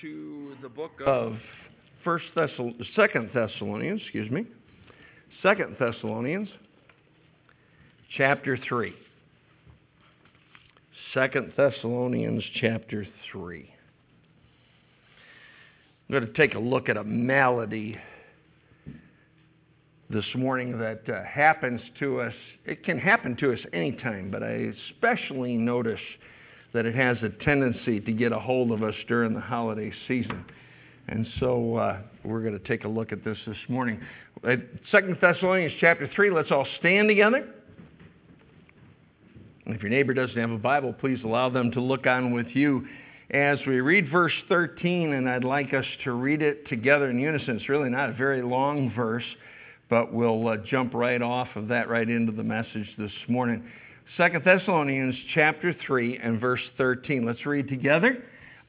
to the book of First Thessalonians, Second Thessalonians, excuse me, Second Thessalonians, chapter three. Second Thessalonians, chapter three. I'm going to take a look at a malady this morning that uh, happens to us. It can happen to us anytime, but I especially notice that it has a tendency to get a hold of us during the holiday season. And so uh, we're going to take a look at this this morning. Second Thessalonians chapter 3, let's all stand together. And if your neighbor doesn't have a Bible, please allow them to look on with you as we read verse 13, and I'd like us to read it together in unison. It's really not a very long verse, but we'll uh, jump right off of that right into the message this morning. Second Thessalonians chapter 3 and verse 13. Let's read together.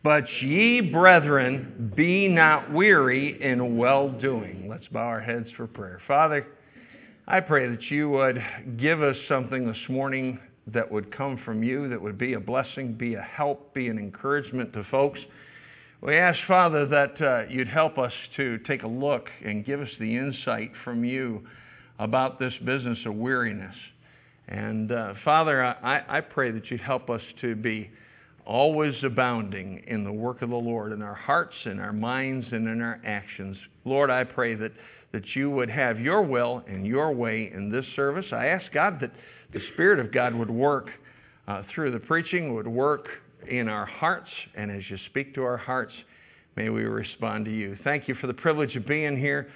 But ye, brethren, be not weary in well doing. Let's bow our heads for prayer. Father, I pray that you would give us something this morning that would come from you, that would be a blessing, be a help, be an encouragement to folks. We ask, Father, that uh, you'd help us to take a look and give us the insight from you about this business of weariness. And uh, Father, I, I pray that you'd help us to be always abounding in the work of the Lord in our hearts, in our minds, and in our actions. Lord, I pray that, that you would have your will and your way in this service. I ask God that the Spirit of God would work uh, through the preaching, would work in our hearts, and as you speak to our hearts, may we respond to you. Thank you for the privilege of being here.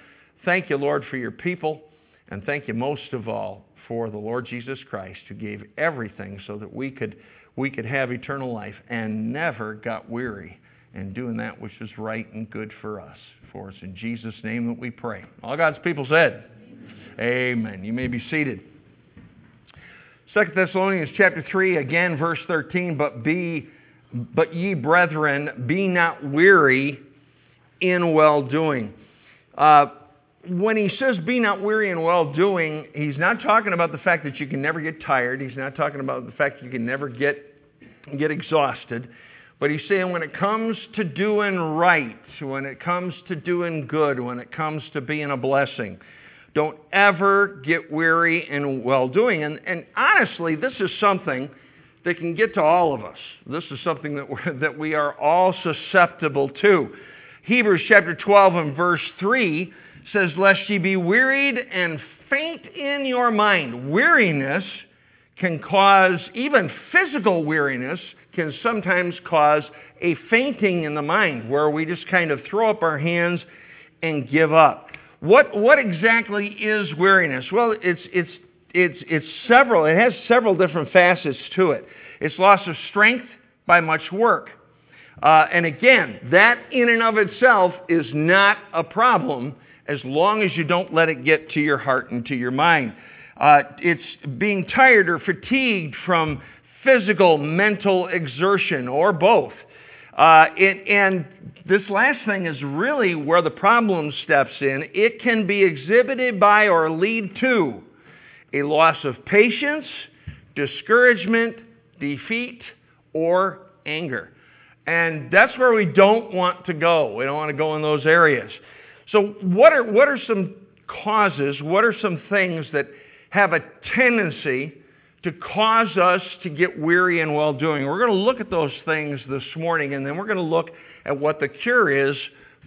Thank you, Lord, for your people. And thank you most of all for the Lord Jesus Christ who gave everything so that we could, we could have eternal life and never got weary in doing that which is right and good for us. For it's in Jesus' name that we pray. All God's people said, Amen. Amen. You may be seated. Second Thessalonians chapter 3, again, verse 13, but be but ye brethren, be not weary in well doing. Uh, when he says be not weary in well doing, he's not talking about the fact that you can never get tired. He's not talking about the fact that you can never get, get exhausted. But he's saying when it comes to doing right, when it comes to doing good, when it comes to being a blessing, don't ever get weary in well doing. And, and honestly, this is something that can get to all of us. This is something that, that we are all susceptible to. Hebrews chapter 12 and verse 3 says, Lest ye be wearied and faint in your mind. Weariness can cause, even physical weariness can sometimes cause a fainting in the mind where we just kind of throw up our hands and give up. What, what exactly is weariness? Well, it's, it's, it's, it's several, it has several different facets to it. It's loss of strength by much work. Uh, and again, that in and of itself is not a problem as long as you don't let it get to your heart and to your mind. Uh, it's being tired or fatigued from physical, mental exertion, or both. Uh, it, and this last thing is really where the problem steps in. It can be exhibited by or lead to a loss of patience, discouragement, defeat, or anger. And that's where we don't want to go. We don't want to go in those areas. So, what are, what are some causes, what are some things that have a tendency to cause us to get weary in well doing? We're going to look at those things this morning, and then we're going to look at what the cure is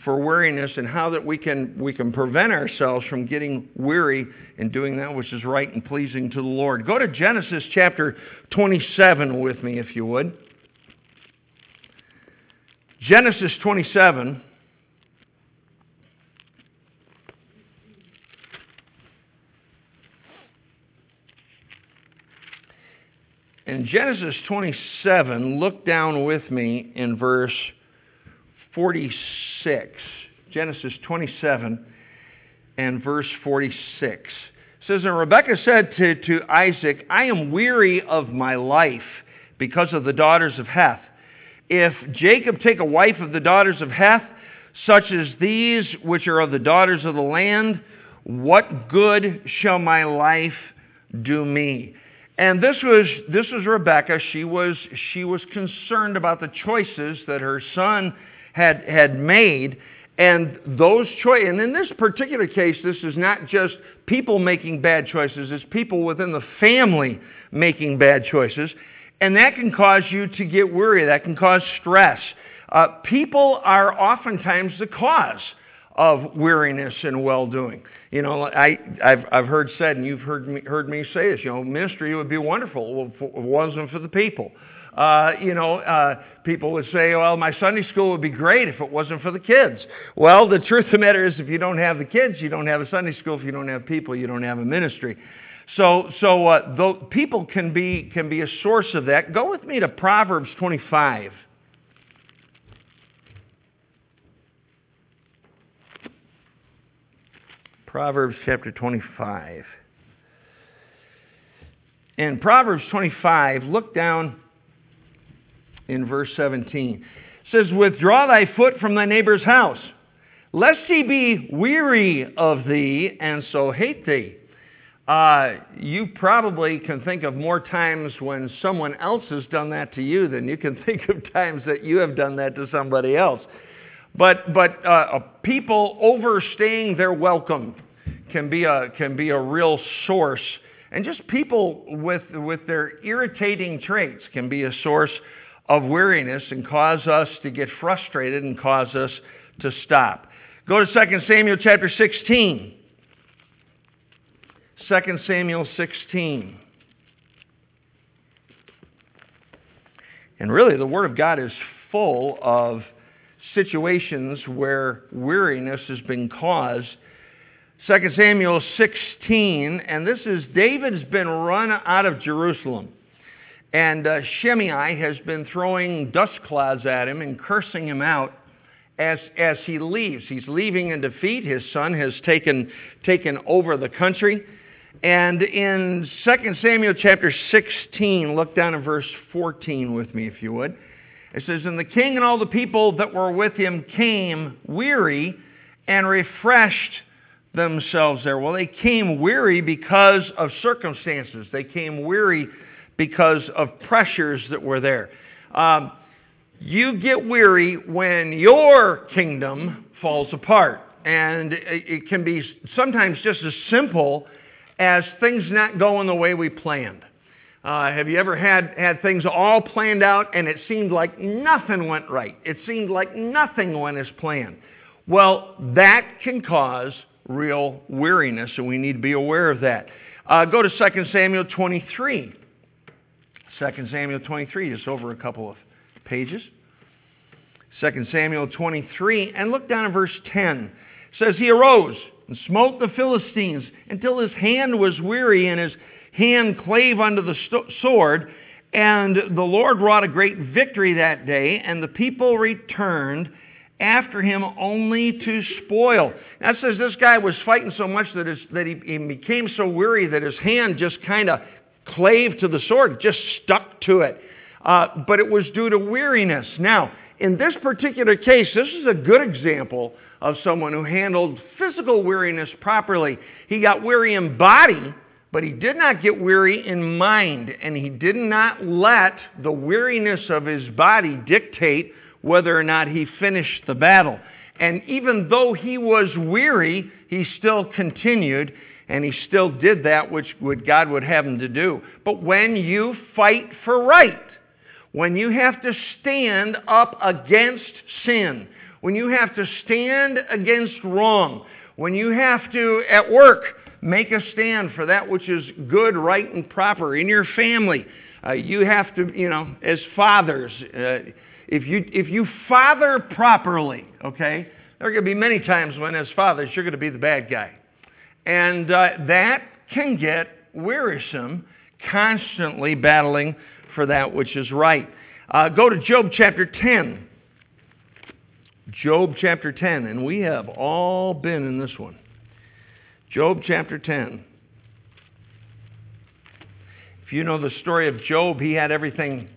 for weariness and how that we can, we can prevent ourselves from getting weary in doing that which is right and pleasing to the Lord. Go to Genesis chapter 27 with me, if you would. Genesis 27. In Genesis 27, look down with me in verse 46. Genesis 27 and verse 46. It says, And Rebekah said to, to Isaac, I am weary of my life because of the daughters of Heth. If Jacob take a wife of the daughters of Heth, such as these which are of the daughters of the land, what good shall my life do me? And this was, this was Rebecca. She was, she was concerned about the choices that her son had, had made. And those choices, and in this particular case, this is not just people making bad choices, it's people within the family making bad choices. And that can cause you to get weary, that can cause stress. Uh, people are oftentimes the cause of weariness and well doing. You know, I, I've, I've heard said, and you've heard me, heard me say this, you know, ministry would be wonderful if it wasn't for the people. Uh, you know, uh, people would say, well, my Sunday school would be great if it wasn't for the kids. Well, the truth of the matter is, if you don't have the kids, you don't have a Sunday school. If you don't have people, you don't have a ministry. So, so uh, people can be, can be a source of that. Go with me to Proverbs 25. Proverbs chapter 25. In Proverbs 25, look down in verse 17. It says, Withdraw thy foot from thy neighbor's house, lest he be weary of thee and so hate thee. Uh, you probably can think of more times when someone else has done that to you than you can think of times that you have done that to somebody else. But, but uh, people overstaying their welcome can be a, can be a real source. And just people with, with their irritating traits can be a source of weariness and cause us to get frustrated and cause us to stop. Go to 2 Samuel chapter 16. 2 Samuel 16. And really, the Word of God is full of situations where weariness has been caused. 2 Samuel 16, and this is David's been run out of Jerusalem. And uh, Shimei has been throwing dust clouds at him and cursing him out as, as he leaves. He's leaving in defeat. His son has taken, taken over the country. And in 2 Samuel chapter 16, look down at verse 14 with me, if you would. It says, And the king and all the people that were with him came weary and refreshed themselves there. Well, they came weary because of circumstances, they came weary because of pressures that were there. Um, you get weary when your kingdom falls apart. And it can be sometimes just as simple as things not going the way we planned. Uh, have you ever had, had things all planned out and it seemed like nothing went right? It seemed like nothing went as planned. Well, that can cause real weariness, and we need to be aware of that. Uh, go to 2 Samuel 23. 2 Samuel 23, just over a couple of pages. 2 Samuel 23, and look down at verse 10. It says, He arose and smote the Philistines until his hand was weary and his hand clave unto the sword. And the Lord wrought a great victory that day, and the people returned after him only to spoil. That says this guy was fighting so much that, his, that he, he became so weary that his hand just kind of clave to the sword, just stuck to it. Uh, but it was due to weariness. Now, in this particular case, this is a good example of someone who handled physical weariness properly. He got weary in body, but he did not get weary in mind, and he did not let the weariness of his body dictate whether or not he finished the battle. And even though he was weary, he still continued and he still did that which God would have him to do. But when you fight for right, when you have to stand up against sin, when you have to stand against wrong, when you have to, at work, make a stand for that which is good, right, and proper in your family, uh, you have to, you know, as fathers, uh, if you, if you father properly, okay, there are going to be many times when, as fathers, you're going to be the bad guy. And uh, that can get wearisome, constantly battling for that which is right. Uh, go to Job chapter 10. Job chapter 10, and we have all been in this one. Job chapter 10. If you know the story of Job, he had everything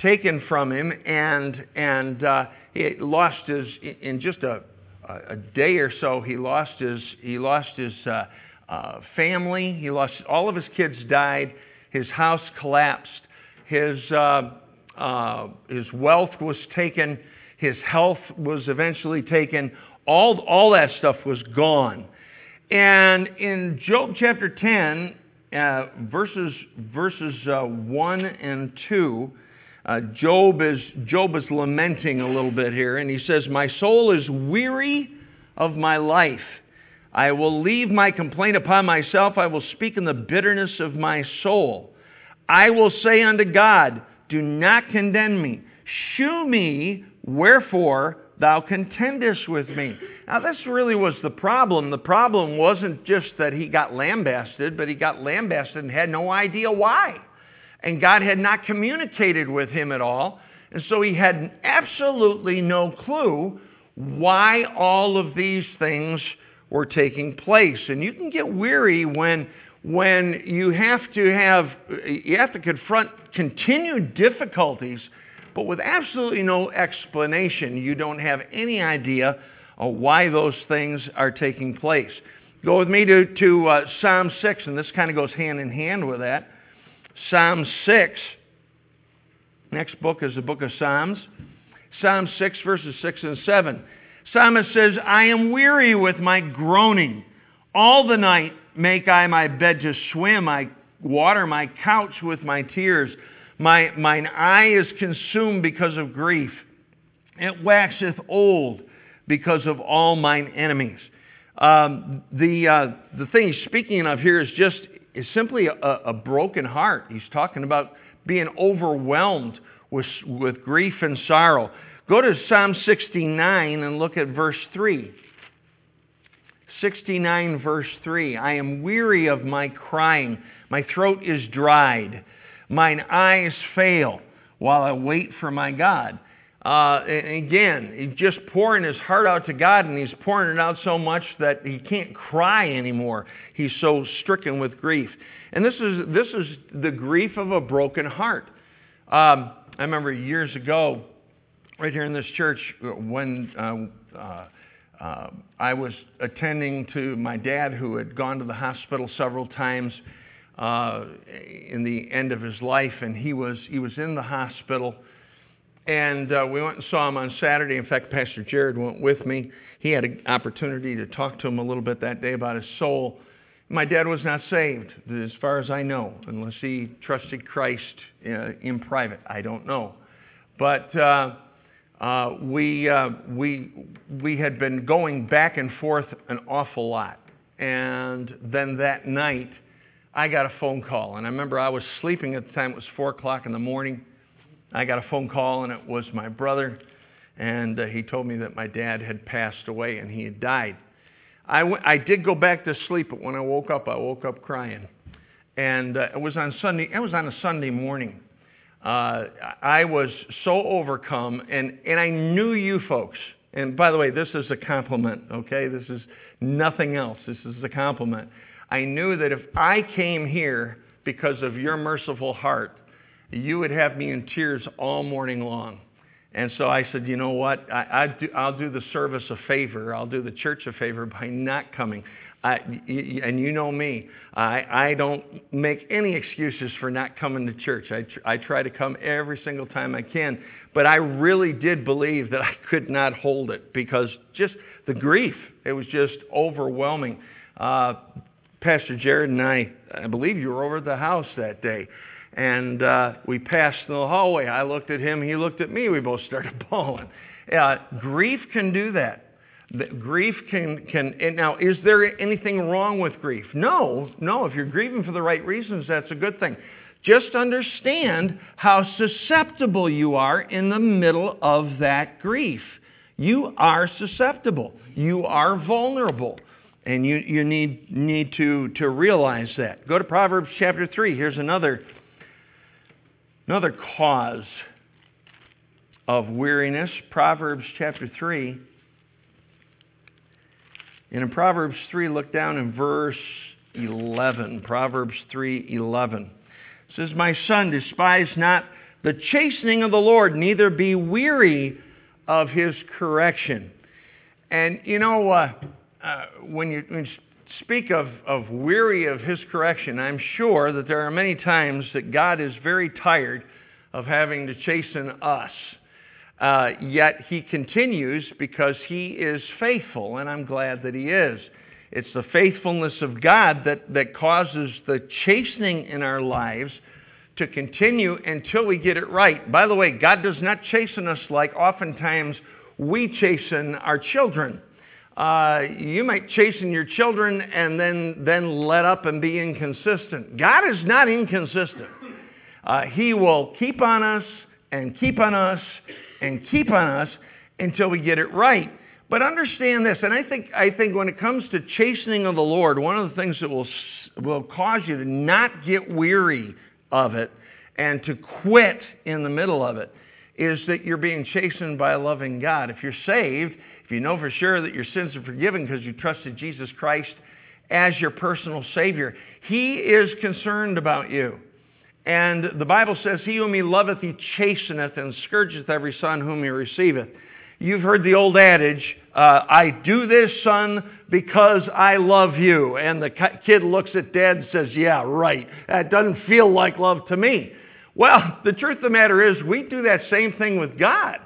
taken from him, and, and uh, he lost his, in just a, a day or so, he lost his, he lost his uh, uh, family. He lost, all of his kids died. His house collapsed. His, uh, uh, his wealth was taken. His health was eventually taken. All, all that stuff was gone. And in Job chapter 10, uh, verses, verses uh, 1 and 2, uh, Job, is, Job is lamenting a little bit here, and he says, My soul is weary of my life. I will leave my complaint upon myself. I will speak in the bitterness of my soul. I will say unto God, Do not condemn me. Shew me wherefore thou contendest with me. Now, this really was the problem. The problem wasn't just that he got lambasted, but he got lambasted and had no idea why. And God had not communicated with him at all. And so he had absolutely no clue why all of these things were taking place. And you can get weary when when you have to have you have to confront continued difficulties but with absolutely no explanation. You don't have any idea of why those things are taking place. Go with me to, to uh, Psalm 6, and this kind of goes hand in hand with that. Psalm 6. Next book is the book of Psalms. Psalm 6, verses 6 and 7. Psalmist says, I am weary with my groaning. All the night make I my bed to swim. I water my couch with my tears. My, mine eye is consumed because of grief. It waxeth old because of all mine enemies. Um, the, uh, the thing he's speaking of here is just is simply a, a broken heart. He's talking about being overwhelmed with, with grief and sorrow. Go to Psalm 69 and look at verse 3. 69, verse 3. I am weary of my crying. My throat is dried. Mine eyes fail while I wait for my God. Uh, again, he's just pouring his heart out to God, and he's pouring it out so much that he can't cry anymore. He's so stricken with grief. And this is, this is the grief of a broken heart. Um, I remember years ago, right here in this church, when uh, uh, uh, I was attending to my dad, who had gone to the hospital several times uh, in the end of his life, and he was he was in the hospital. And uh, we went and saw him on Saturday. In fact, Pastor Jared went with me. He had an opportunity to talk to him a little bit that day about his soul. My dad was not saved, as far as I know, unless he trusted Christ uh, in private. I don't know. But uh, uh, we, uh, we, we had been going back and forth an awful lot. And then that night, I got a phone call. And I remember I was sleeping at the time. It was 4 o'clock in the morning. I got a phone call, and it was my brother. And uh, he told me that my dad had passed away and he had died. I, w- I did go back to sleep, but when I woke up, I woke up crying. And uh, it was on Sunday. It was on a Sunday morning. Uh, I was so overcome, and, and I knew you folks. And by the way, this is a compliment, okay? This is nothing else. This is a compliment. I knew that if I came here because of your merciful heart, you would have me in tears all morning long. And so I said, you know what? I, will do, do the service a favor. I'll do the church a favor by not coming. I, and you know me, I, I don't make any excuses for not coming to church. I, tr- I try to come every single time I can. But I really did believe that I could not hold it because just the grief, it was just overwhelming. Uh, Pastor Jared and I, I believe you were over at the house that day. And uh, we passed in the hallway. I looked at him, he looked at me. We both started bawling. Uh, grief can do that. The grief can, can now, is there anything wrong with grief? No, no. If you're grieving for the right reasons, that's a good thing. Just understand how susceptible you are in the middle of that grief. You are susceptible. You are vulnerable. And you, you need, need to, to realize that. Go to Proverbs chapter 3. Here's another, another cause of weariness. Proverbs chapter 3. And in Proverbs 3, look down in verse 11. Proverbs 3 11. It says, My son, despise not the chastening of the Lord, neither be weary of his correction. And you know, uh, uh, when, you, when you speak of, of weary of his correction, I'm sure that there are many times that God is very tired of having to chasten us. Uh, yet he continues because he is faithful, and I'm glad that he is. It's the faithfulness of God that, that causes the chastening in our lives to continue until we get it right. By the way, God does not chasten us like oftentimes we chasten our children. Uh, you might chasten your children and then, then let up and be inconsistent. God is not inconsistent. Uh, he will keep on us and keep on us and keep on us until we get it right. But understand this, and I think, I think when it comes to chastening of the Lord, one of the things that will, will cause you to not get weary of it and to quit in the middle of it is that you're being chastened by a loving God. If you're saved, if you know for sure that your sins are forgiven because you trusted Jesus Christ as your personal Savior, He is concerned about you. And the Bible says, He whom He loveth, He chasteneth, and scourgeth every son whom He receiveth. You've heard the old adage, uh, I do this, son, because I love you. And the kid looks at dad and says, Yeah, right. That doesn't feel like love to me. Well, the truth of the matter is, we do that same thing with God.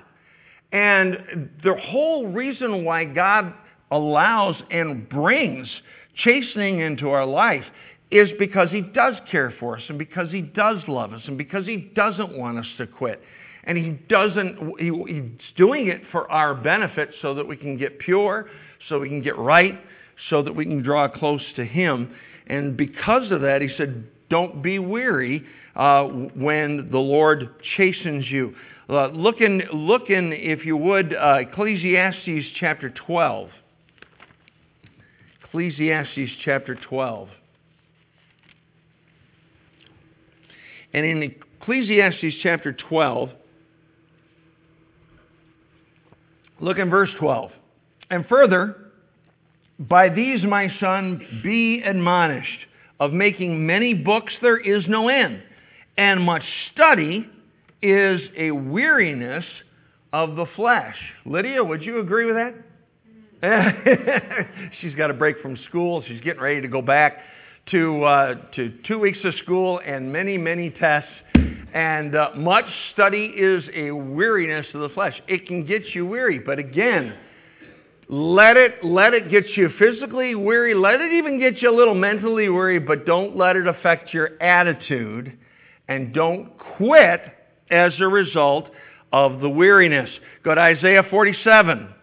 And the whole reason why God allows and brings chastening into our life is because He does care for us and because He does love us and because He doesn't want us to quit. And He doesn't, he, He's doing it for our benefit so that we can get pure, so we can get right, so that we can draw close to Him. And because of that, He said, Don't be weary uh, when the Lord chastens you. Look, in, look in, if you would, uh, Ecclesiastes chapter 12. Ecclesiastes chapter 12. And in Ecclesiastes chapter 12, look in verse 12. And further, by these, my son, be admonished. Of making many books, there is no end and much study is a weariness of the flesh. Lydia, would you agree with that? She's got a break from school. She's getting ready to go back to, uh, to two weeks of school and many, many tests. And uh, much study is a weariness of the flesh. It can get you weary, but again, let it let it get you physically weary. Let it even get you a little mentally weary, but don't let it affect your attitude and don't quit as a result of the weariness. Go to Isaiah 47.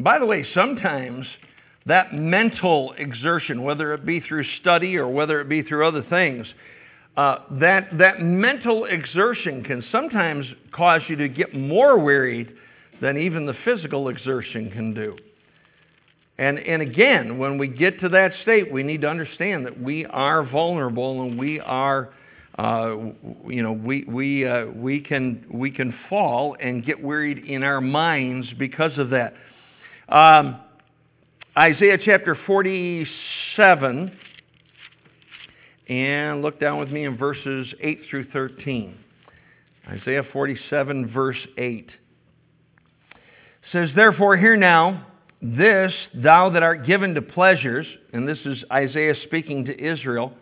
By the way, sometimes that mental exertion, whether it be through study or whether it be through other things, uh, that, that mental exertion can sometimes cause you to get more wearied than even the physical exertion can do. And, and again, when we get to that state, we need to understand that we are vulnerable and we are, uh, you know, we, we, uh, we, can, we can fall and get wearied in our minds because of that. Um, Isaiah chapter 47, and look down with me in verses 8 through 13. Isaiah 47, verse 8 says, Therefore, hear now this, thou that art given to pleasures, and this is Isaiah speaking to Israel,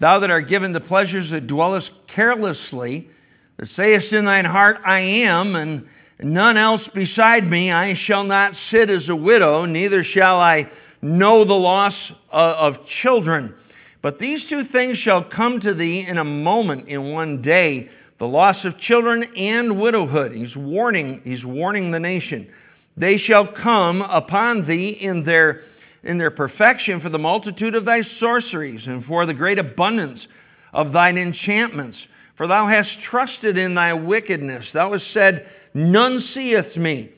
thou that art given to pleasures that dwellest carelessly, that sayest in thine heart, I am, and none else beside me, I shall not sit as a widow, neither shall I know the loss uh, of children. But these two things shall come to thee in a moment, in one day the loss of children and widowhood. He's warning, he's warning the nation. They shall come upon thee in their, in their perfection for the multitude of thy sorceries and for the great abundance of thine enchantments. For thou hast trusted in thy wickedness. Thou hast said, None seeth me.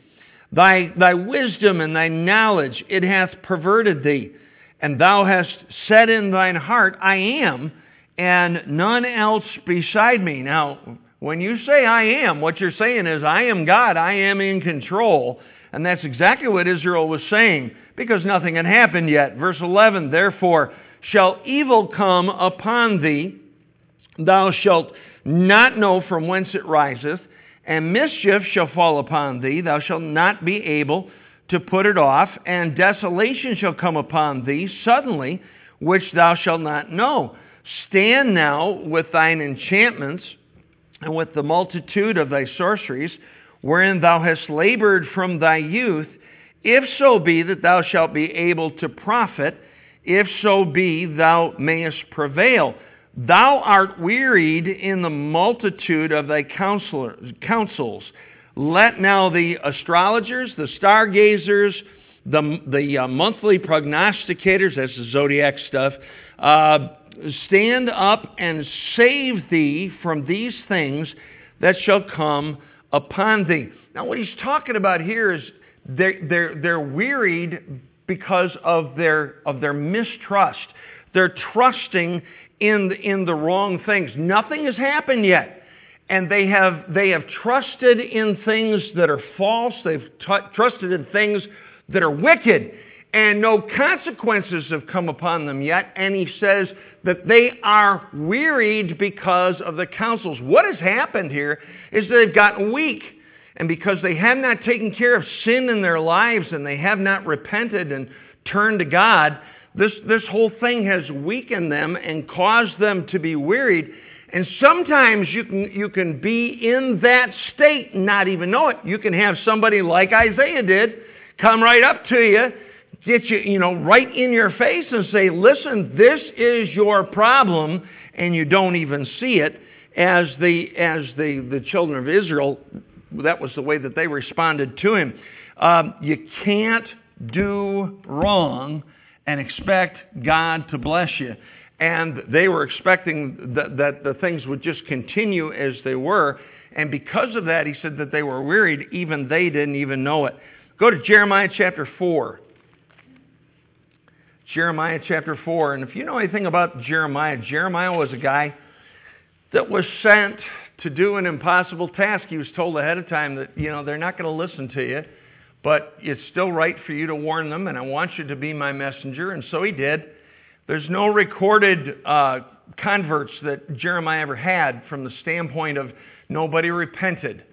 Thy, thy wisdom and thy knowledge, it hath perverted thee. And thou hast said in thine heart, I am, and none else beside me. Now, when you say I am, what you're saying is, I am God, I am in control, and that's exactly what Israel was saying because nothing had happened yet. Verse 11 Therefore shall evil come upon thee, thou shalt not know from whence it riseth, and mischief shall fall upon thee, thou shalt not be able to put it off, and desolation shall come upon thee suddenly, which thou shalt not know. Stand now with thine enchantments and with the multitude of thy sorceries, wherein thou hast labored from thy youth, if so be that thou shalt be able to profit, if so be thou mayest prevail. Thou art wearied in the multitude of thy counsels. Let now the astrologers, the stargazers, the, the uh, monthly prognosticators, that's the zodiac stuff, uh, stand up and save thee from these things that shall come upon thee. Now, what he's talking about here is they're, they're, they're wearied because of their, of their mistrust. They're trusting in the, in the wrong things. Nothing has happened yet. And they have, they have trusted in things that are false. They've t- trusted in things that are wicked. And no consequences have come upon them yet. And he says that they are wearied because of the counsels. What has happened here is they've gotten weak. And because they have not taken care of sin in their lives and they have not repented and turned to God, this, this whole thing has weakened them and caused them to be wearied. And sometimes you can, you can be in that state and not even know it. You can have somebody like Isaiah did come right up to you, get you, you know, right in your face and say, listen, this is your problem, and you don't even see it. As the, as the, the children of Israel, that was the way that they responded to him. Um, you can't do wrong and expect God to bless you. And they were expecting that, that the things would just continue as they were. And because of that, he said that they were wearied. Even they didn't even know it. Go to Jeremiah chapter 4. Jeremiah chapter 4. And if you know anything about Jeremiah, Jeremiah was a guy that was sent to do an impossible task. He was told ahead of time that, you know, they're not going to listen to you. But it's still right for you to warn them, and I want you to be my messenger. And so he did. There's no recorded uh, converts that Jeremiah ever had from the standpoint of nobody repented.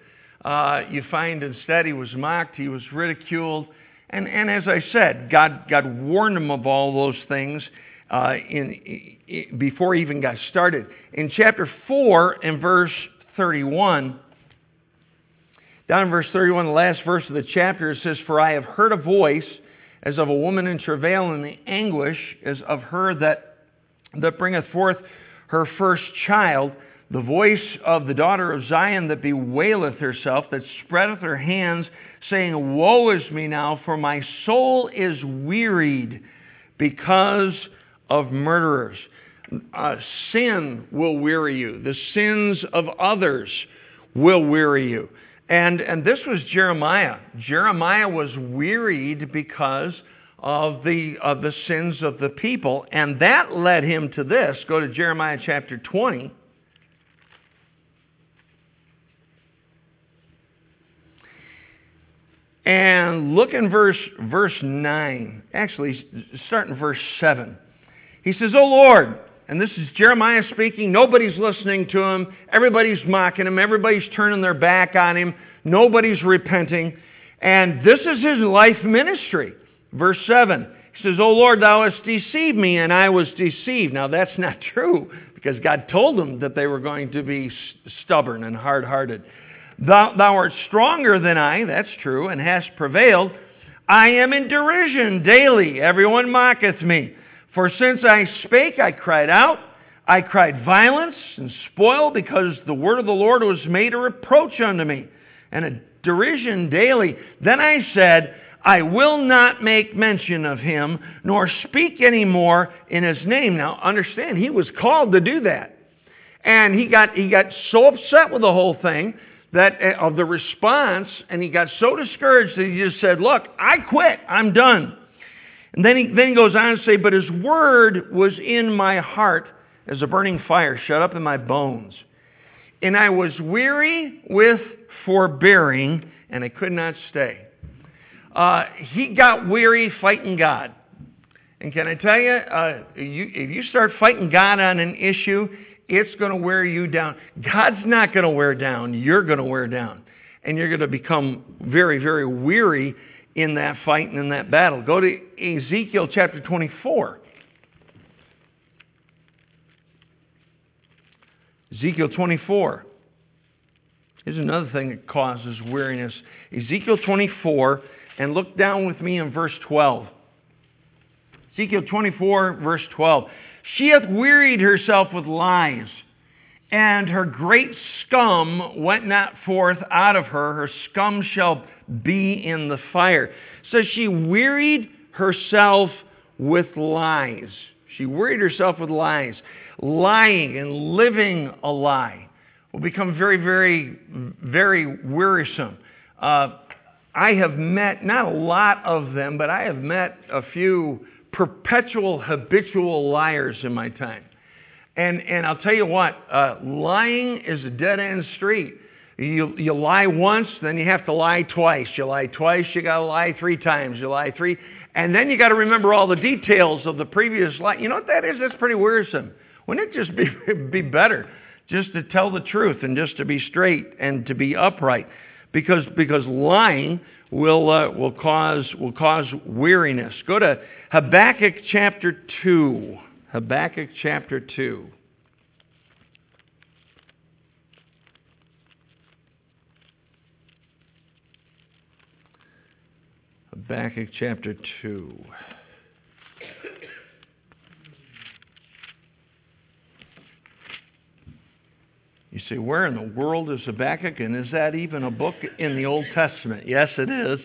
Uh, you find instead he was mocked, he was ridiculed. And, and as I said, God, God warned him of all those things uh, in, in, before he even got started. In chapter 4 and verse 31, down in verse 31, the last verse of the chapter, it says, For I have heard a voice as of a woman in travail, and the anguish as of her that, that bringeth forth her first child, the voice of the daughter of Zion that bewaileth herself, that spreadeth her hands, saying, Woe is me now, for my soul is wearied because of murderers. Uh, sin will weary you. The sins of others will weary you. And, and this was Jeremiah. Jeremiah was wearied because of the, of the sins of the people, and that led him to this. Go to Jeremiah chapter 20. And look in verse, verse 9. Actually, start in verse 7. He says, O Lord, and this is Jeremiah speaking. Nobody's listening to him. Everybody's mocking him. Everybody's turning their back on him. Nobody's repenting. And this is his life ministry. Verse 7. He says, O Lord, thou hast deceived me, and I was deceived. Now that's not true, because God told them that they were going to be stubborn and hard-hearted. Thou, thou art stronger than I, that's true, and hast prevailed. I am in derision daily. Everyone mocketh me. For since I spake, I cried out. I cried violence and spoil because the word of the Lord was made a reproach unto me and a derision daily. Then I said, I will not make mention of him, nor speak any more in his name. Now understand, he was called to do that. And he got, he got so upset with the whole thing that eh, of the response, and he got so discouraged that he just said, look, I quit. I'm done. And then he, then he goes on to say, But his word was in my heart as a burning fire shut up in my bones. And I was weary with forbearing, and I could not stay. Uh, he got weary fighting God. And can I tell you, uh, you, if you start fighting God on an issue, it's going to wear you down. God's not going to wear down. You're going to wear down. And you're going to become very, very weary in that fight and in that battle. Go to Ezekiel chapter 24. Ezekiel 24. Here's another thing that causes weariness. Ezekiel 24, and look down with me in verse 12. Ezekiel 24, verse 12. She hath wearied herself with lies, and her great scum went not forth out of her. Her scum shall be in the fire. So she wearied herself with lies. She worried herself with lies. Lying and living a lie will become very, very, very wearisome. Uh, I have met, not a lot of them, but I have met a few perpetual, habitual liars in my time. And, and I'll tell you what, uh, lying is a dead end street. You, you lie once, then you have to lie twice. You lie twice, you got to lie three times. You lie three, and then you got to remember all the details of the previous lie. You know what that is? That's pretty wearisome. Wouldn't it just be, be better just to tell the truth and just to be straight and to be upright? Because, because lying will, uh, will, cause, will cause weariness. Go to Habakkuk chapter 2. Habakkuk chapter 2. Habakkuk chapter 2. You say, where in the world is Habakkuk? And is that even a book in the Old Testament? Yes, it is.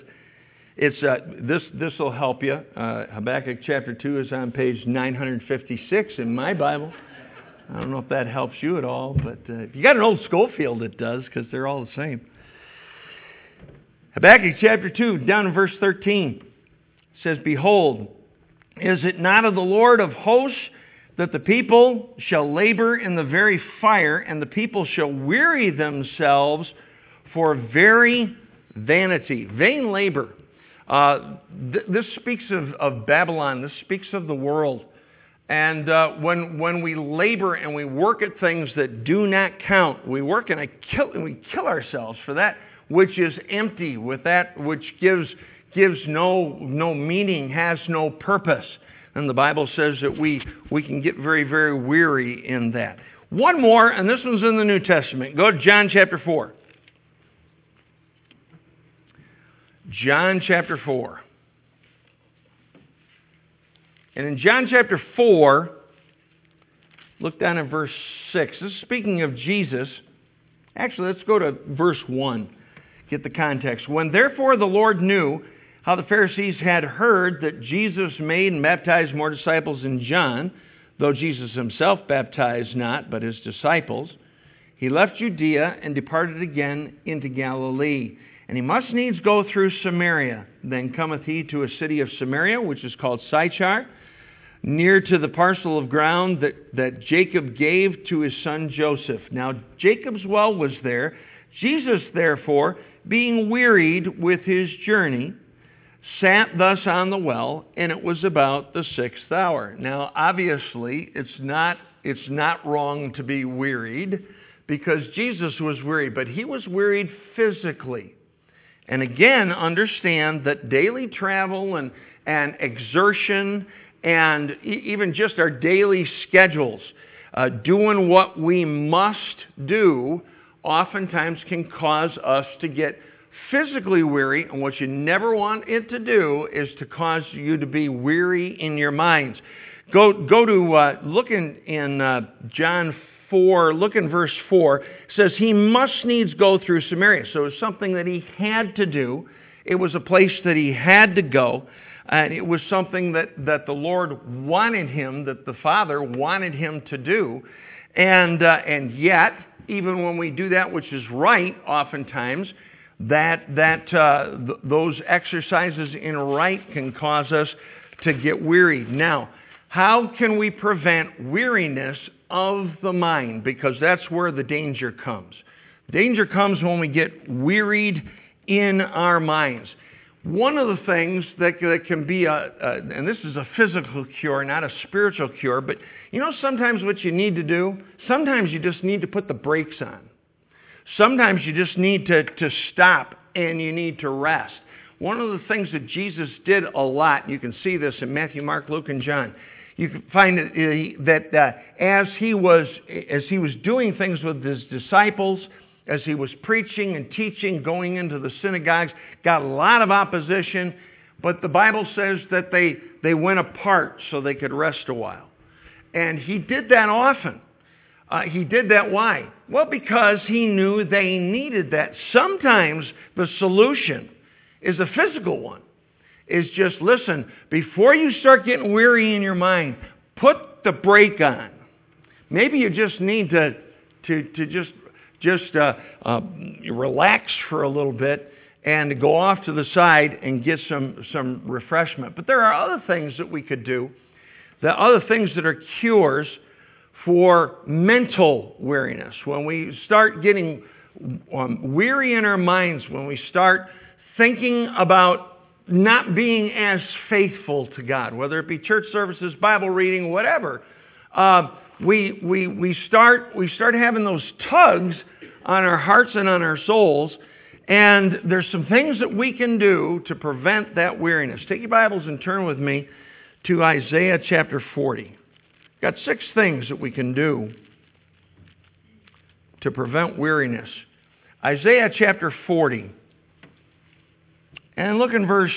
It's uh, this. This will help you. Uh, Habakkuk chapter two is on page 956 in my Bible. I don't know if that helps you at all, but uh, if you got an old Scofield, it does because they're all the same. Habakkuk chapter 2, down in verse 13, says, Behold, is it not of the Lord of hosts that the people shall labor in the very fire, and the people shall weary themselves for very vanity? Vain labor. Uh, th- this speaks of, of, Babylon. This speaks of the world. And uh, when, when we labor and we work at things that do not count, we work and, I kill, and we kill ourselves for that which is empty, with that which gives, gives no, no meaning, has no purpose. And the Bible says that we, we can get very, very weary in that. One more, and this one's in the New Testament. Go to John chapter 4. John chapter 4. And in John chapter 4, look down at verse 6. This is speaking of Jesus. Actually, let's go to verse 1. Get the context. When therefore the Lord knew how the Pharisees had heard that Jesus made and baptized more disciples than John, though Jesus himself baptized not, but his disciples, he left Judea and departed again into Galilee. And he must needs go through Samaria. Then cometh he to a city of Samaria, which is called Sychar, near to the parcel of ground that, that Jacob gave to his son Joseph. Now Jacob's well was there. Jesus, therefore, being wearied with his journey, sat thus on the well, and it was about the sixth hour. Now, obviously, it's not, it's not wrong to be wearied because Jesus was wearied, but he was wearied physically. And again, understand that daily travel and, and exertion and even just our daily schedules, uh, doing what we must do, oftentimes can cause us to get physically weary, and what you never want it to do is to cause you to be weary in your minds. Go, go to, uh, look in, in uh, John 4, look in verse 4, it says, He must needs go through Samaria. So it's something that he had to do. It was a place that he had to go. And it was something that, that the Lord wanted him, that the Father wanted him to do. And, uh, and yet, even when we do that which is right, oftentimes, that, that uh, th- those exercises in right can cause us to get weary. Now, how can we prevent weariness of the mind? Because that's where the danger comes. Danger comes when we get wearied in our minds. One of the things that, that can be a, a, and this is a physical cure, not a spiritual cure, but you know sometimes what you need to do? Sometimes you just need to put the brakes on. Sometimes you just need to, to stop and you need to rest. One of the things that Jesus did a lot, you can see this in Matthew, Mark, Luke, and John. You can find that uh, as he was as he was doing things with his disciples, as he was preaching and teaching, going into the synagogues, got a lot of opposition, but the Bible says that they, they went apart so they could rest a while. And he did that often. Uh, he did that why? Well, because he knew they needed that. Sometimes the solution is a physical one. Is just listen, before you start getting weary in your mind, put the brake on. Maybe you just need to, to, to just, just uh, uh, relax for a little bit and go off to the side and get some, some refreshment. But there are other things that we could do, the other things that are cures for mental weariness. When we start getting um, weary in our minds, when we start thinking about not being as faithful to God, whether it be church services, Bible reading, whatever, uh, we, we, we, start, we start having those tugs on our hearts and on our souls. And there's some things that we can do to prevent that weariness. Take your Bibles and turn with me to Isaiah chapter 40. Got six things that we can do to prevent weariness. Isaiah chapter 40. And look in verse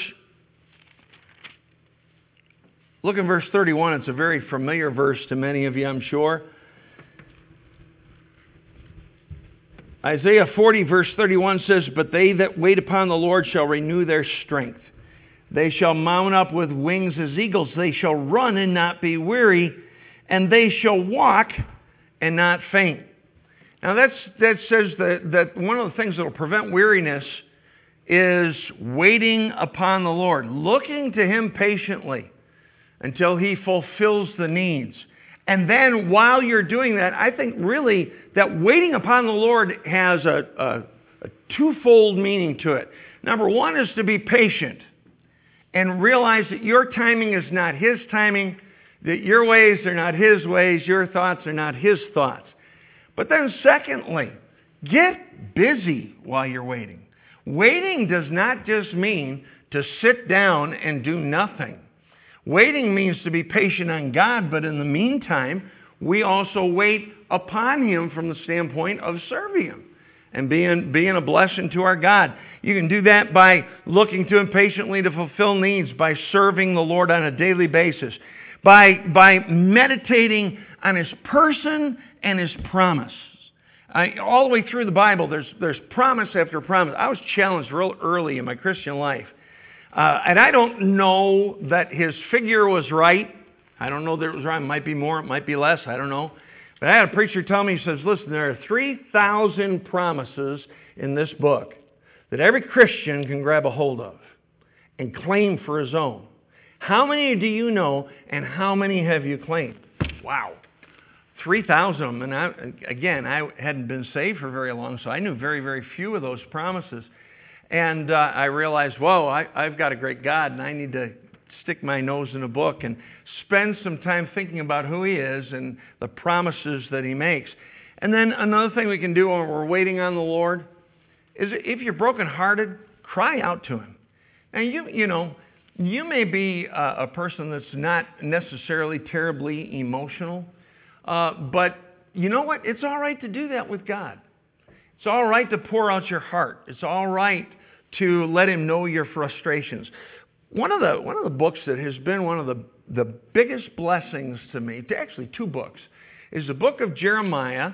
Look in verse 31. It's a very familiar verse to many of you, I'm sure. Isaiah 40, verse 31 says, But they that wait upon the Lord shall renew their strength. They shall mount up with wings as eagles. They shall run and not be weary and they shall walk and not faint. Now that's, that says that, that one of the things that will prevent weariness is waiting upon the Lord, looking to Him patiently until He fulfills the needs. And then while you're doing that, I think really that waiting upon the Lord has a, a, a twofold meaning to it. Number one is to be patient and realize that your timing is not His timing that your ways are not his ways, your thoughts are not his thoughts. But then, secondly, get busy while you're waiting. Waiting does not just mean to sit down and do nothing. Waiting means to be patient on God, but in the meantime, we also wait upon Him from the standpoint of serving Him and being, being a blessing to our God. You can do that by looking to Him patiently to fulfill needs, by serving the Lord on a daily basis by, by meditating on his person and his promise. I, all the way through the Bible, there's, there's promise after promise. I was challenged real early in my Christian life. Uh, and I don't know that his figure was right. I don't know that it was right. It might be more, it might be less. I don't know. But I had a preacher tell me, he says, listen, there are 3,000 promises in this book that every Christian can grab a hold of and claim for his own. How many do you know, and how many have you claimed? Wow. 3,000 of them. And I, again, I hadn't been saved for very long, so I knew very, very few of those promises. And uh, I realized, whoa, I, I've got a great God, and I need to stick my nose in a book and spend some time thinking about who He is and the promises that He makes. And then another thing we can do when we're waiting on the Lord is if you're brokenhearted, cry out to Him. And you, you know, you may be a, a person that's not necessarily terribly emotional, uh, but you know what? It's all right to do that with God. It's all right to pour out your heart. It's all right to let Him know your frustrations. One of the, one of the books that has been one of the, the biggest blessings to me, actually, two books, is the book of Jeremiah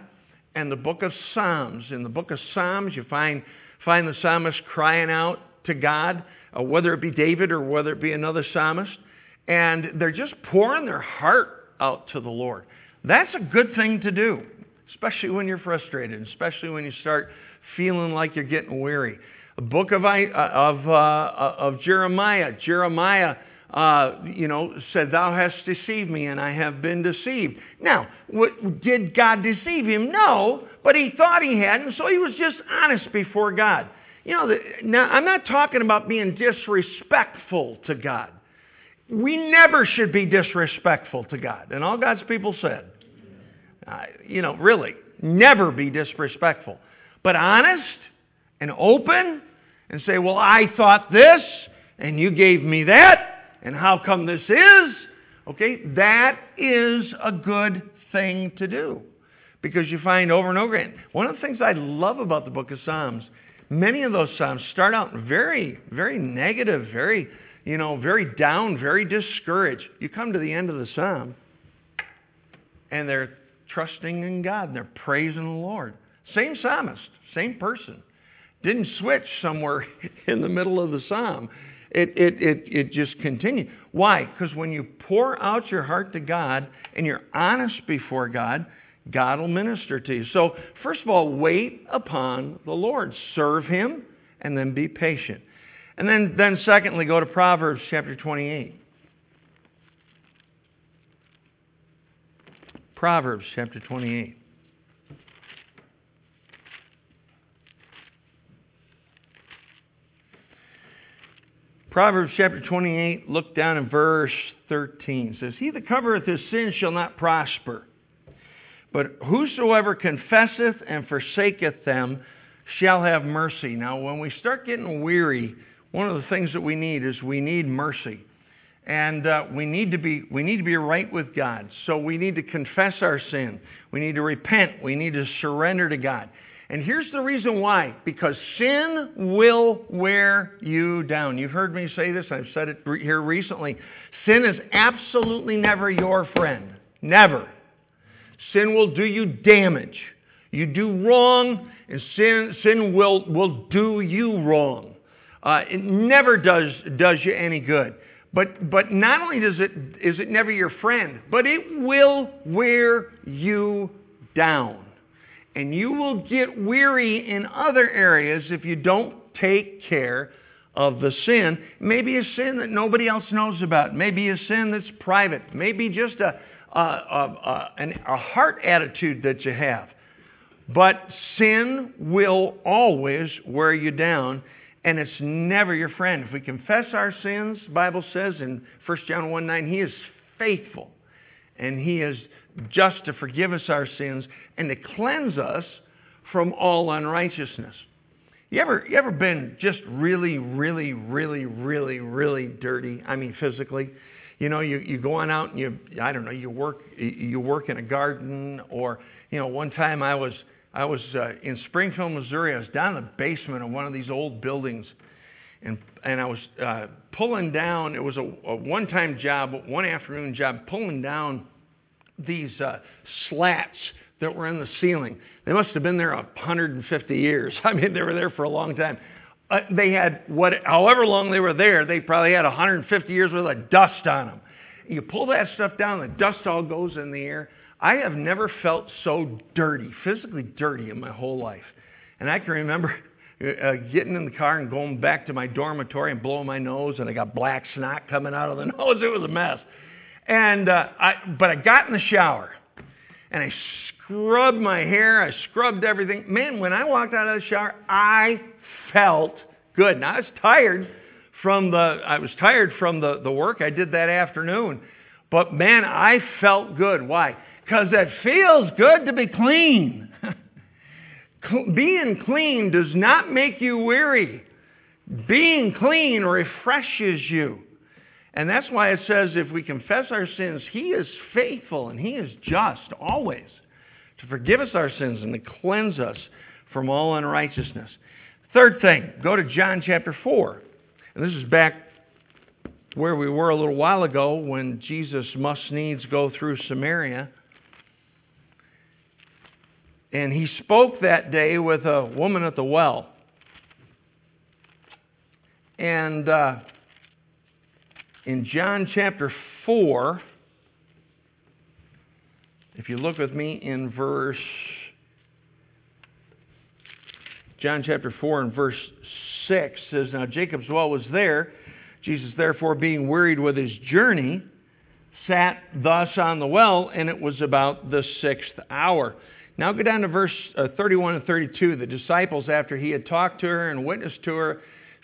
and the book of Psalms. In the book of Psalms, you find, find the psalmist crying out to God uh, whether it be David or whether it be another psalmist, and they're just pouring their heart out to the Lord. That's a good thing to do, especially when you're frustrated, especially when you start feeling like you're getting weary. The book of, uh, of, uh, uh, of Jeremiah, Jeremiah. Uh, you know, said, Thou hast deceived me, and I have been deceived. Now, what, did God deceive him? No, but he thought he had, and so he was just honest before God. You know, now I'm not talking about being disrespectful to God. We never should be disrespectful to God. And all God's people said, uh, you know, really, never be disrespectful. But honest and open and say, well, I thought this and you gave me that, and how come this is? Okay, that is a good thing to do because you find over and over again. One of the things I love about the book of Psalms, many of those Psalms start out very, very negative, very, you know, very down, very discouraged. You come to the end of the Psalm, and they're trusting in God and they're praising the Lord. Same psalmist, same person. Didn't switch somewhere in the middle of the psalm. It, it, it, it just continued. Why? Because when you pour out your heart to God and you're honest before God, God will minister to you. So, first of all, wait upon the Lord, serve Him, and then be patient. And then, then secondly, go to Proverbs chapter 28. Proverbs chapter 28. Proverbs chapter 28, look down in verse 13. It says, He that covereth his sin shall not prosper, but whosoever confesseth and forsaketh them shall have mercy. Now, when we start getting weary, one of the things that we need is we need mercy. And uh, we, need to be, we need to be right with God. So we need to confess our sin. We need to repent. We need to surrender to God. And here's the reason why because sin will wear you down. You've heard me say this, I've said it here recently. Sin is absolutely never your friend. Never. Sin will do you damage. You do wrong, and sin, sin will, will do you wrong. Uh, it never does, does you any good. But, but not only does it, is it never your friend, but it will wear you down and you will get weary in other areas if you don't take care of the sin. Maybe a sin that nobody else knows about, maybe a sin that's private, maybe just a, a, a, a, a heart attitude that you have. But sin will always wear you down and it's never your friend. If we confess our sins, Bible says in 1 John 1 9, He is faithful and He is just to forgive us our sins and to cleanse us from all unrighteousness. You ever, you ever been just really, really, really, really, really dirty? I mean, physically. You know, you, you go on out and you, I don't know, you work, you work in a garden or, you know, one time I was, I was uh, in Springfield, Missouri. I was down in the basement of one of these old buildings and, and I was uh, pulling down, it was a, a one time job, one afternoon job, pulling down these uh, slats that were in the ceiling. They must have been there 150 years. I mean, they were there for a long time. Uh, they had what, however long they were there, they probably had 150 years worth of dust on them. You pull that stuff down, the dust all goes in the air. I have never felt so dirty, physically dirty, in my whole life. And I can remember uh, getting in the car and going back to my dormitory and blowing my nose, and I got black snot coming out of the nose. It was a mess. And uh, I, but I got in the shower and I scrubbed my hair. I scrubbed everything. Man, when I walked out of the shower, I felt good. Now I was tired from the I was tired from the, the work I did that afternoon. But man, I felt good. Why? Because it feels good to be clean. Being clean does not make you weary. Being clean refreshes you. And that's why it says if we confess our sins, He is faithful and He is just always to forgive us our sins and to cleanse us from all unrighteousness. Third thing, go to John chapter 4. And this is back where we were a little while ago when Jesus must needs go through Samaria. And he spoke that day with a woman at the well. And uh, in John chapter 4, if you look with me in verse, John chapter 4 and verse 6 says, Now Jacob's well was there. Jesus, therefore, being wearied with his journey, sat thus on the well, and it was about the sixth hour. Now go down to verse uh, 31 and 32. The disciples, after he had talked to her and witnessed to her,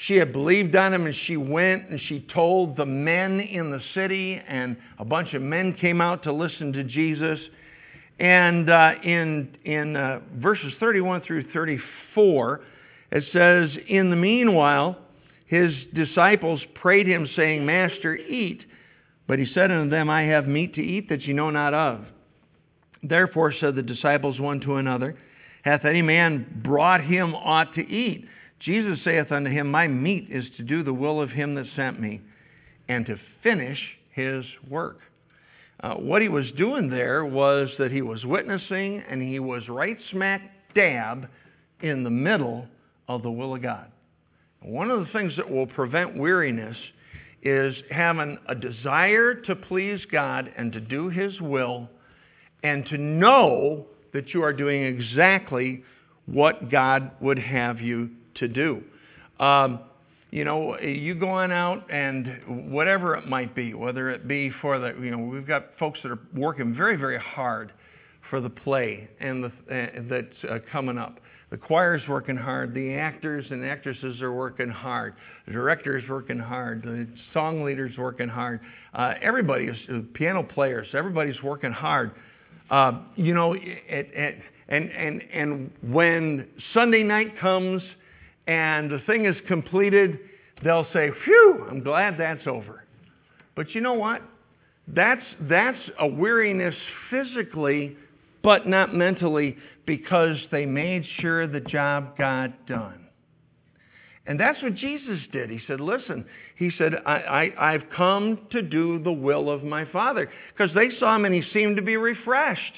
she had believed on him and she went and she told the men in the city, and a bunch of men came out to listen to Jesus. And uh, in, in uh, verses 31 through 34, it says, In the meanwhile, his disciples prayed him, saying, Master, eat. But he said unto them, I have meat to eat that ye know not of. Therefore said the disciples one to another, Hath any man brought him aught to eat? Jesus saith unto him, My meat is to do the will of him that sent me, and to finish his work. Uh, what he was doing there was that he was witnessing, and he was right smack dab in the middle of the will of God. One of the things that will prevent weariness is having a desire to please God and to do His will and to know that you are doing exactly what God would have you to do. Um, you know, you go on out and whatever it might be, whether it be for the, you know, we've got folks that are working very, very hard for the play and the, uh, that's uh, coming up. The choir's working hard. The actors and actresses are working hard. The director's working hard. The song leader's working hard. Uh, everybody is, uh, piano players, everybody's working hard. Uh, you know, it, it, and, and, and when Sunday night comes and the thing is completed, they'll say, phew, I'm glad that's over. But you know what? That's, that's a weariness physically, but not mentally because they made sure the job got done. And that's what Jesus did. He said, listen, he said, I, I, have come to do the will of my Father. Because they saw him and he seemed to be refreshed.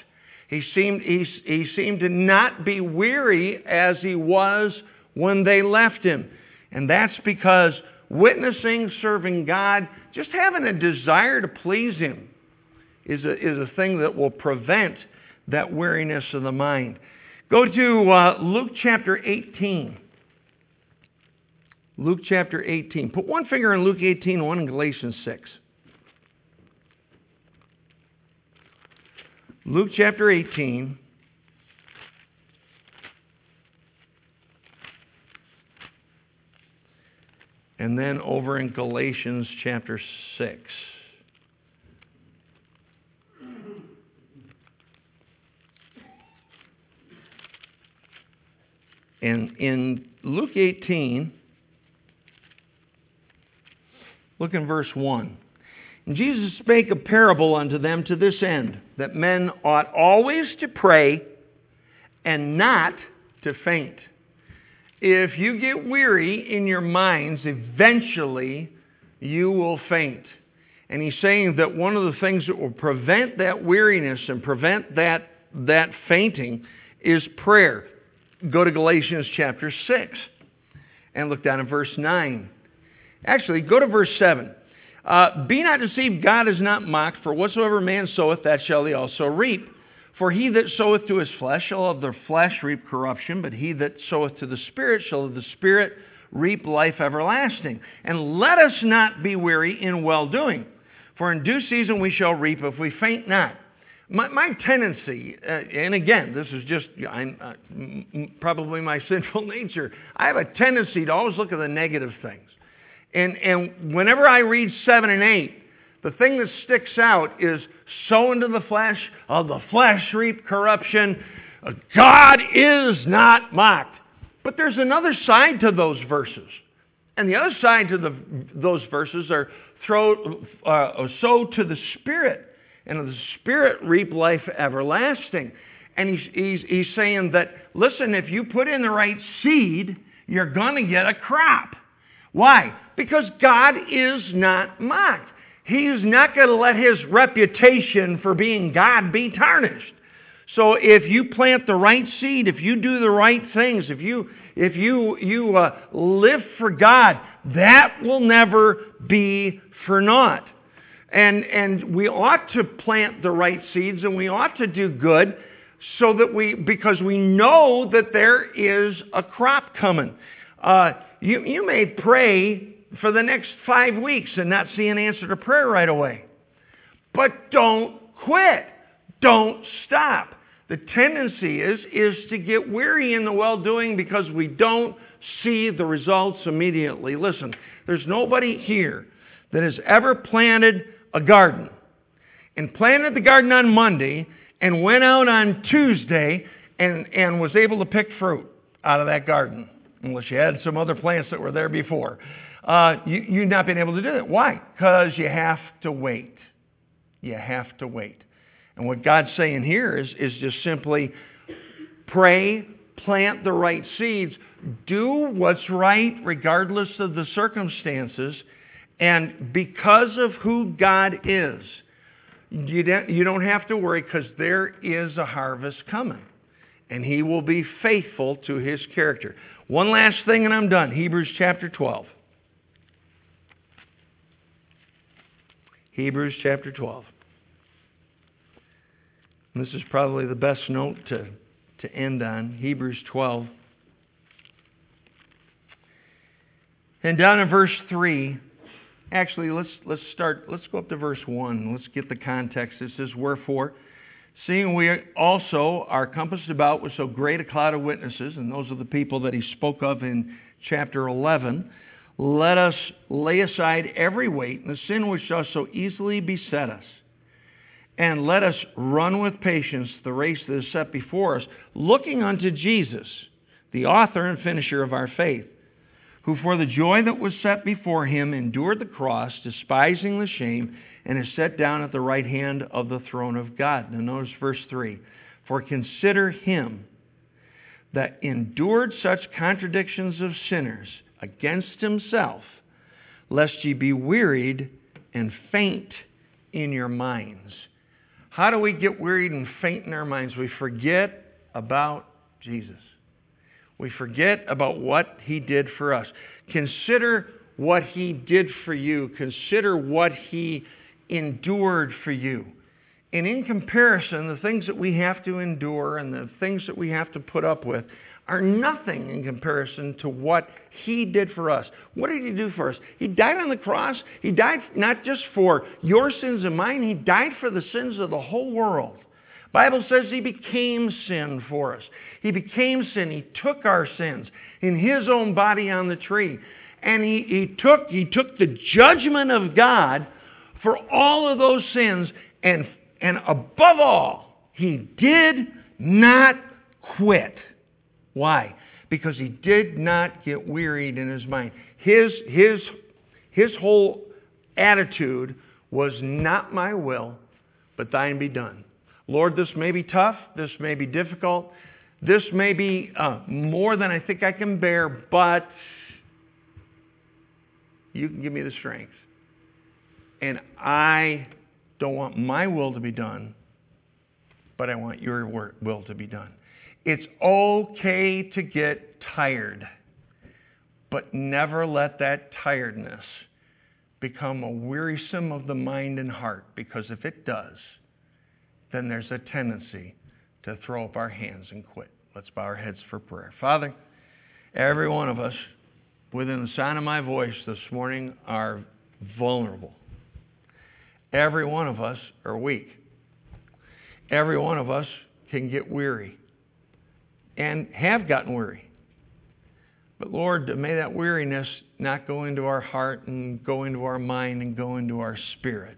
He seemed, he, he seemed to not be weary as he was when they left him. And that's because witnessing, serving God, just having a desire to please him is a, is a thing that will prevent that weariness of the mind. Go to uh, Luke chapter 18. Luke chapter 18. Put one finger in Luke 18, one in Galatians 6. Luke chapter 18. And then over in Galatians chapter 6. And in Luke 18, look in verse 1. And Jesus spake a parable unto them to this end, that men ought always to pray and not to faint. If you get weary in your minds, eventually you will faint. And he's saying that one of the things that will prevent that weariness and prevent that, that fainting is prayer go to Galatians chapter 6 and look down at verse 9. Actually, go to verse 7. Uh, Be not deceived, God is not mocked, for whatsoever man soweth, that shall he also reap. For he that soweth to his flesh shall of the flesh reap corruption, but he that soweth to the Spirit shall of the Spirit reap life everlasting. And let us not be weary in well doing, for in due season we shall reap if we faint not. My, my tendency, uh, and again, this is just uh, probably my sinful nature, I have a tendency to always look at the negative things. And, and whenever I read 7 and 8, the thing that sticks out is sow into the flesh, of the flesh reap corruption. God is not mocked. But there's another side to those verses. And the other side to the, those verses are throw, uh, sow to the Spirit and of the Spirit reap life everlasting. And he's, he's, he's saying that, listen, if you put in the right seed, you're going to get a crop. Why? Because God is not mocked. He's not going to let his reputation for being God be tarnished. So if you plant the right seed, if you do the right things, if you if you you uh, live for God, that will never be for naught. And, and we ought to plant the right seeds and we ought to do good so that we, because we know that there is a crop coming. Uh, you, you may pray for the next five weeks and not see an answer to prayer right away. But don't quit. Don't stop. The tendency is, is to get weary in the well-doing because we don't see the results immediately. Listen, there's nobody here that has ever planted a garden and planted the garden on Monday and went out on Tuesday and, and was able to pick fruit out of that garden, unless you had some other plants that were there before. Uh, you, you've not been able to do that. Why? Because you have to wait. You have to wait. And what God's saying here is, is just simply pray, plant the right seeds, do what's right regardless of the circumstances. And because of who God is, you don't, you don't have to worry because there is a harvest coming. And He will be faithful to His character. One last thing, and I'm done. Hebrews chapter 12. Hebrews chapter 12. And this is probably the best note to, to end on. Hebrews 12. And down in verse 3, actually, let's, let's start, let's go up to verse 1. Let's get the context. It says, Wherefore, seeing we also are compassed about with so great a cloud of witnesses, and those are the people that he spoke of in chapter 11, let us lay aside every weight and the sin which does so easily beset us. And let us run with patience the race that is set before us, looking unto Jesus, the author and finisher of our faith who for the joy that was set before him endured the cross, despising the shame, and is set down at the right hand of the throne of God. Now, notice verse 3 For consider him that endured such contradictions of sinners against himself, lest ye be wearied and faint in your minds. How do we get wearied and faint in our minds? We forget about Jesus. We forget about what He did for us. Consider what He did for you. Consider what He endured for you. And in comparison, the things that we have to endure and the things that we have to put up with are nothing in comparison to what He did for us. What did He do for us? He died on the cross. He died not just for your sins and mine, He died for the sins of the whole world. Bible says he became sin for us. He became sin. He took our sins in his own body on the tree. And he, he, took, he took the judgment of God for all of those sins. And, and above all, he did not quit. Why? Because he did not get wearied in his mind. His, his, his whole attitude was not my will, but thine be done. Lord, this may be tough. This may be difficult. This may be uh, more than I think I can bear, but you can give me the strength. And I don't want my will to be done, but I want your will to be done. It's okay to get tired, but never let that tiredness become a wearisome of the mind and heart, because if it does, then there's a tendency to throw up our hands and quit. Let's bow our heads for prayer. Father, every one of us within the sound of my voice this morning are vulnerable. Every one of us are weak. Every one of us can get weary and have gotten weary. But Lord, may that weariness not go into our heart and go into our mind and go into our spirit.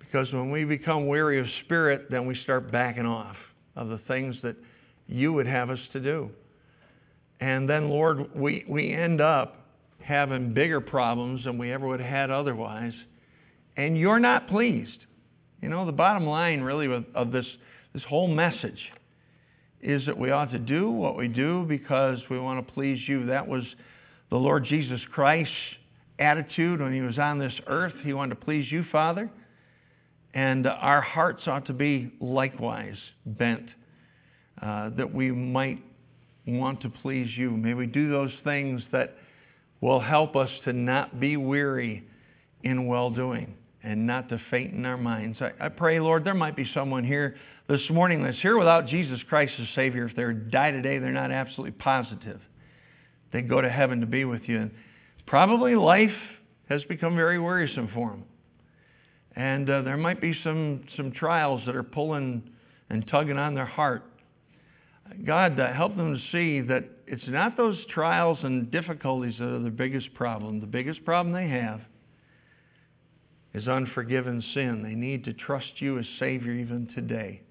Because when we become weary of spirit, then we start backing off of the things that you would have us to do. And then, Lord, we, we end up having bigger problems than we ever would have had otherwise. And you're not pleased. You know, the bottom line really of, of this, this whole message is that we ought to do what we do because we want to please you. That was the Lord Jesus Christ's attitude when he was on this earth. He wanted to please you, Father. And our hearts ought to be likewise bent uh, that we might want to please you. May we do those things that will help us to not be weary in well doing and not to faint in our minds. I, I, pray, Lord, there might be someone here this morning that's here without Jesus Christ as Savior. If they die today, they're not absolutely positive they go to heaven to be with you. And probably life has become very worrisome for them. And uh, there might be some, some trials that are pulling and tugging on their heart. God, uh, help them to see that it's not those trials and difficulties that are the biggest problem. The biggest problem they have is unforgiven sin. They need to trust you as Savior even today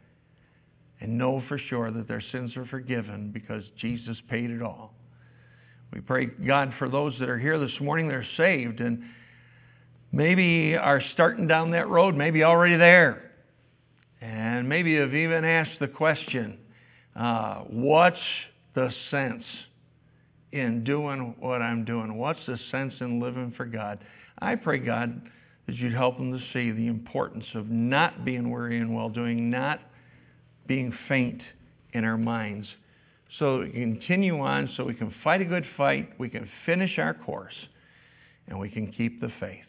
and know for sure that their sins are forgiven because Jesus paid it all. We pray, God, for those that are here this morning, they're saved and maybe are starting down that road, maybe already there. And maybe you've even asked the question uh, what's the sense in doing what I'm doing? What's the sense in living for God? I pray, God, that you'd help them to see the importance of not being weary and well doing, not being faint in our minds, so we continue on, so we can fight a good fight, we can finish our course, and we can keep the faith.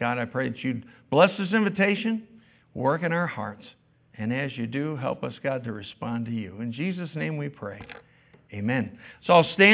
God, I pray that you'd bless this invitation, work in our hearts, and as you do, help us, God, to respond to you. In Jesus' name we pray. Amen. So I'll stand.